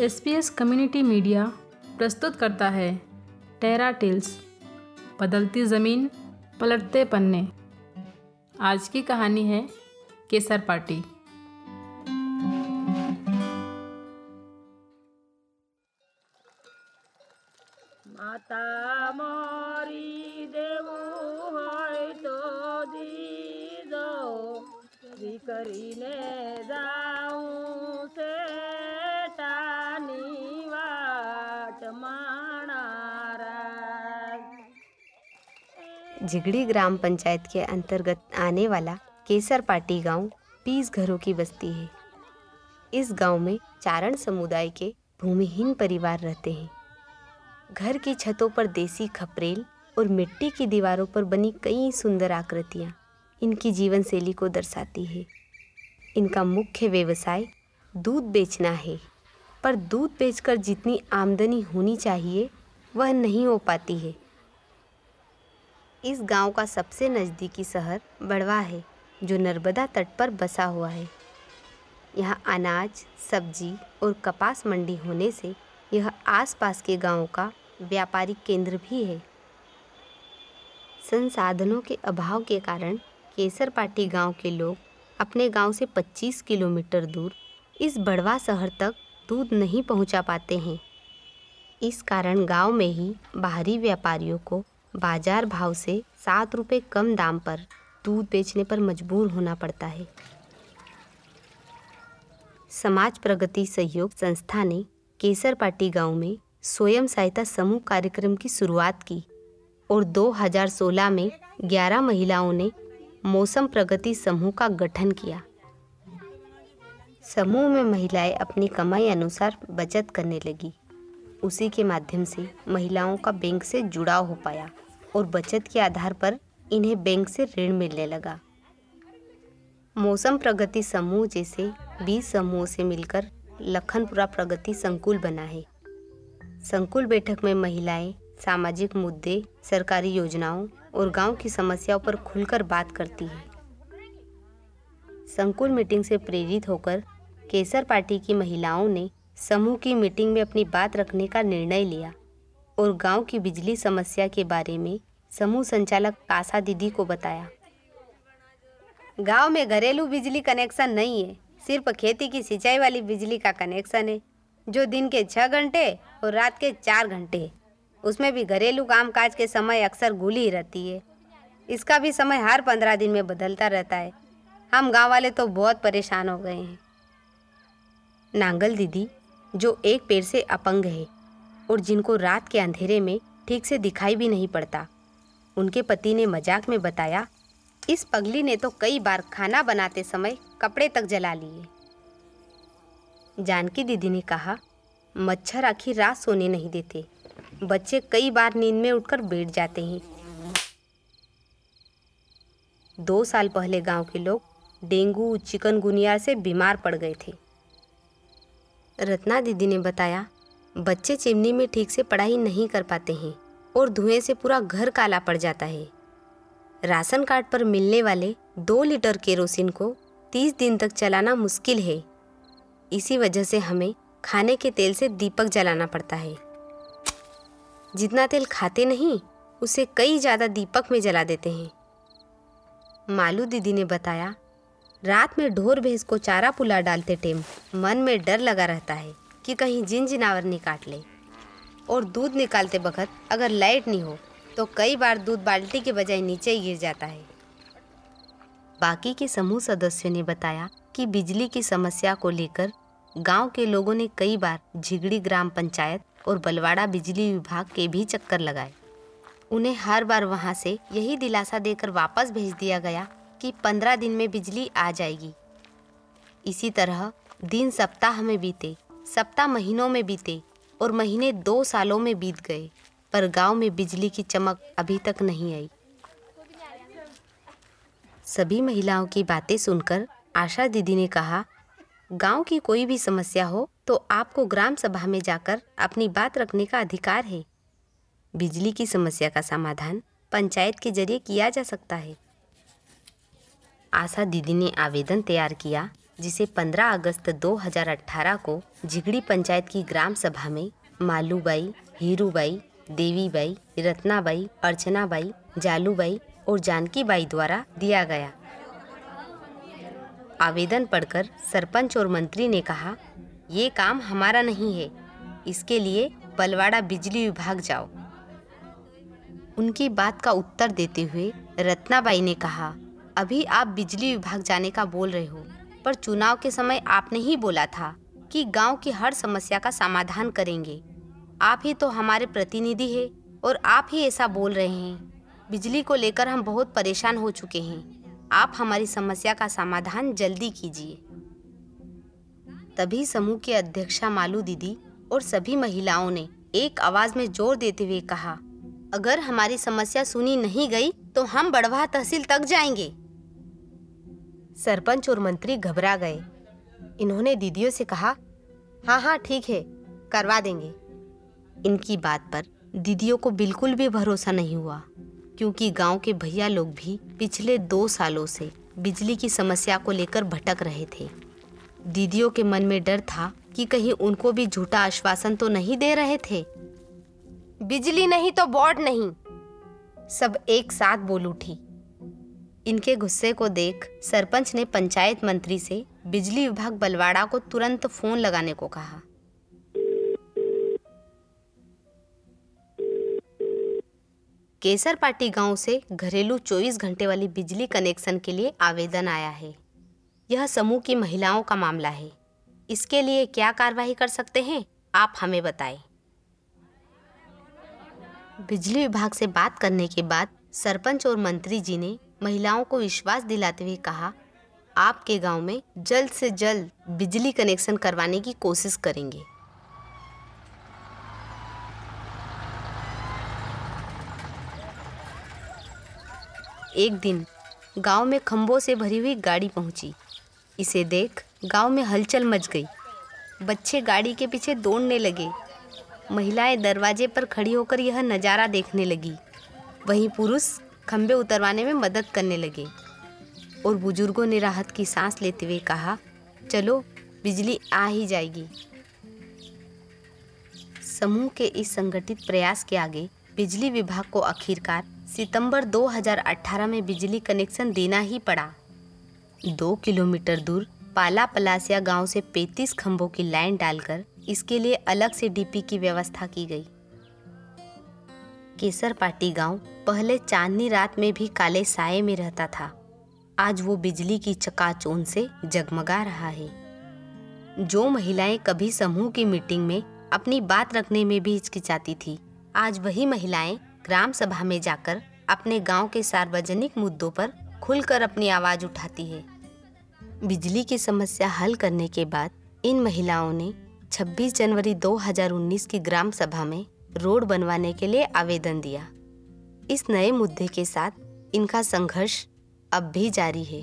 S P S community media प्रस्तुत करता है टेरा टेल्स। बदलती ज़मीन, पलटते पन्ने। आज की कहानी है केसर पार्टी। झिगड़ी ग्राम पंचायत के अंतर्गत आने वाला केसर पाटी गाँव 20 घरों की बस्ती है। इस गाँव में चारण समुदाय के भूमिहीन परिवार रहते हैं। घर की छतों पर देसी खपरेल और मिट्टी की दीवारों पर बनी कई सुंदर आकृतियाँ इनकी जीवन शैली को दर्शाती है। इनका मुख्य व्यवसाय दूध बेचना है, पर दूध बेचकर जितनी आमदनी होनी चाहिए, वह नहीं हो पाती है। इस गाँव का सबसे नज़दीकी शहर बड़वा है, जो नर्मदा तट पर बसा हुआ है। यहाँ अनाज, सब्ज़ी और कपास मंडी होने से यह आसपास के गाँवों का व्यापारिक केंद्र भी है। संसाधनों के अभाव के कारण केसरपाटी गाँव के लोग अपने गाँव से 25 किलोमीटर दूर इस बड़वा शहर तक दूध नहीं पहुँचा पाते हैं। इस कारण गाँव में ही बाहरी व्यापारियों को बाज़ार भाव से सात रुपये कम दाम पर दूध बेचने पर मजबूर होना पड़ता है। समाज प्रगति सहयोग संस्था ने केसर पाटी गाँव में स्वयं सहायता समूह कार्यक्रम की शुरुआत की और 2016 में 11 महिलाओं ने मौसम प्रगति समूह का गठन किया। समूह में महिलाएँ अपनी कमाई अनुसार बचत करने लगी। उसी के माध्यम से महिलाओं का बैंक से जुड़ाव हो पाया और बचत के आधार पर इन्हें बैंक से ऋण मिलने लगा। मौसम प्रगति समूह जैसे 20 समूहों से मिलकर लखनपुरा प्रगति संकुल बना है। संकुल बैठक में महिलाएँ सामाजिक मुद्दे, सरकारी योजनाओं और गाँव की समस्याओं पर खुलकर बात करती है। संकुल मीटिंग से प्रेरित होकर केसर पार्टी की महिलाओं ने समूह की मीटिंग में अपनी बात रखने का निर्णय लिया और गाँव की बिजली समस्या के बारे में समूह संचालक कासा दीदी को बताया। गाँव में घरेलू बिजली कनेक्शन नहीं है, सिर्फ़ खेती की सिंचाई वाली बिजली का कनेक्शन है, जो दिन के छः घंटे और रात के चार घंटे उसमें भी घरेलू कामकाज के समय अक्सर गुली ही रहती है। इसका भी समय हर पंद्रह दिन में बदलता रहता है। हम गाँव वाले तो बहुत परेशान हो गए हैं। नांगल दीदी। जो एक पैर से अपंग है और जिनको रात के अंधेरे में ठीक से दिखाई भी नहीं पड़ता। उनके पति ने मज़ाक में बताया, इस पगली ने तो कई बार खाना बनाते समय कपड़े तक जला लिए। जानकी दीदी ने कहा, मच्छर आखिर रात सोने नहीं देते। बच्चे कई बार नींद में उठकर बैठ जाते हैं। दो साल पहले गाँव के लोग डेंगू, चिकनगुनिया से बीमार पड़ गए थे। रत्ना दीदी ने बताया, बच्चे चिमनी में ठीक से पढ़ाई नहीं कर पाते हैं और धुएँ से पूरा घर काला पड़ जाता है। राशन कार्ड पर मिलने वाले दो लीटर केरोसिन को तीस दिन तक चलाना मुश्किल है। इसी वजह से हमें खाने के तेल से दीपक जलाना पड़ता है। जितना तेल खाते नहीं, उसे कई ज़्यादा दीपक में जला देते हैं। मालू दीदी ने बताया रात में ढोर भैंस को चारा पुला डालते टेम, मन में डर लगा रहता है कि कहीं जिन जिनावर नहीं काट ले। और दूध निकालते वक्त अगर लाइट नहीं हो तो कई बार दूध बाल्टी के बजाय नीचे ही गिर जाता है। बाकी के समूह सदस्यों ने बताया कि बिजली की समस्या को लेकर गाँव के लोगों ने कई बार झिगड़ी ग्राम पंचायत और बलवाड़ा बिजली विभाग के भी चक्कर लगाए। उन्हें हर बार वहाँ से यही दिलासा देकर वापस भेज दिया गया कि पंद्रह दिन में बिजली आ जाएगी। इसी तरह दिन सप्ताह में बीते, सप्ताह महीनों में बीते और महीने दो सालों में बीत गए, पर गाँव में बिजली की चमक अभी तक नहीं आई। सभी महिलाओं की बातें सुनकर आशा दीदी ने कहा, गाँव की कोई भी समस्या हो तो आपको ग्राम सभा में जाकर अपनी बात रखने का अधिकार है। बिजली की समस्या का समाधान पंचायत के ज़रिए किया जा सकता है। आशा दीदी ने आवेदन तैयार किया, जिसे 15 अगस्त 2018 को झिगड़ी पंचायत की ग्राम सभा में मालूबाई, हीरूबाई, देवीबाई, रत्नाबाई, अर्चनाबाई, जालूबाई और जानकीबाई द्वारा दिया गया। आवेदन पढ़कर सरपंच और मंत्री ने कहा, ये काम हमारा नहीं है, इसके लिए बलवाड़ा बिजली विभाग जाओ। उनकी बात का उत्तर देते हुए रत्नाबाई ने कहा अभी आप बिजली विभाग जाने का बोल रहे हो, पर चुनाव के समय आपने ही बोला था कि गाँव की हर समस्या का समाधान करेंगे। आप ही तो हमारे प्रतिनिधि हैं और आप ही ऐसा बोल रहे हैं। बिजली को लेकर हम बहुत परेशान हो चुके हैं। आप हमारी समस्या का समाधान जल्दी कीजिए। तभी समूह की अध्यक्षा मालू दीदी और सभी महिलाओं ने एक आवाज़ में ज़ोर देते हुए कहा, अगर हमारी समस्या सुनी नहीं गई तो हम बड़वा तहसील तक जाएँगे। सरपंच और मंत्री घबरा गए। इन्होंने दीदियों से कहा हाँ हाँ ठीक है, करवा देंगे। इनकी बात पर दीदियों को बिल्कुल भी भरोसा नहीं हुआ, क्योंकि गाँव के भैया लोग भी पिछले दो सालों से बिजली की समस्या को लेकर भटक रहे थे। दीदियों के मन में डर था कि कहीं उनको भी झूठा आश्वासन तो नहीं दे रहे थे। बिजली नहीं तो बोर्ड नहीं, सब एक साथ बोल उठी। इनके गुस्से को देख सरपंच ने पंचायत मंत्री से बिजली विभाग बलवाड़ा को तुरंत फ़ोन लगाने को कहा। केसर पाटी गाँव से घरेलू 24 घंटे वाली बिजली कनेक्शन के लिए आवेदन आया है। यह समूह की महिलाओं का मामला है। इसके लिए क्या कार्रवाई कर सकते हैं, आप हमें बताएँ। बिजली विभाग से बात करने के बाद सरपंच और मंत्री जी ने महिलाओं को विश्वास दिलाते हुए कहा, आपके गाँव में जल्द से जल्द बिजली कनेक्शन करवाने की कोशिश करेंगे। एक दिन गाँव में खंभों से भरी हुई गाड़ी पहुँची। इसे देख गाँव में हलचल मच गई। बच्चे गाड़ी के पीछे दौड़ने लगे। महिलाएँ दरवाजे पर खड़ी होकर यह नज़ारा देखने लगी। वहीं पुरुष खंभे उतरवाने में मदद करने लगे और बुज़ुर्गों ने राहत की सांस लेते हुए कहा, चलो, बिजली आ ही जाएगी। समूह के इस संगठित प्रयास के आगे बिजली विभाग को आखिरकार सितंबर 2018 में बिजली कनेक्शन देना ही पड़ा। दो किलोमीटर दूर पाला पलासिया गाँव से 35 खंभों की लाइन डालकर इसके लिए अलग से डीपी की व्यवस्था की गई। केसर पाटी गाँव पहले चांदनी रात में भी काले साये में रहता था। आज वो बिजली की चकाचौंध से जगमगा रहा है। जो महिलाएँ कभी समूह की मीटिंग में अपनी बात रखने में भी हिचकिचाती थी, आज वही महिलाएँ ग्राम सभा में जाकर अपने गाँव के सार्वजनिक मुद्दों पर खुलकर अपनी आवाज़ उठाती है। बिजली की समस्या हल करने के बाद इन महिलाओं ने 26 जनवरी 2019 की ग्राम सभा में रोड बनवाने के लिए आवेदन दिया। इस नए मुद्दे के साथ इनका संघर्ष अब भी जारी है।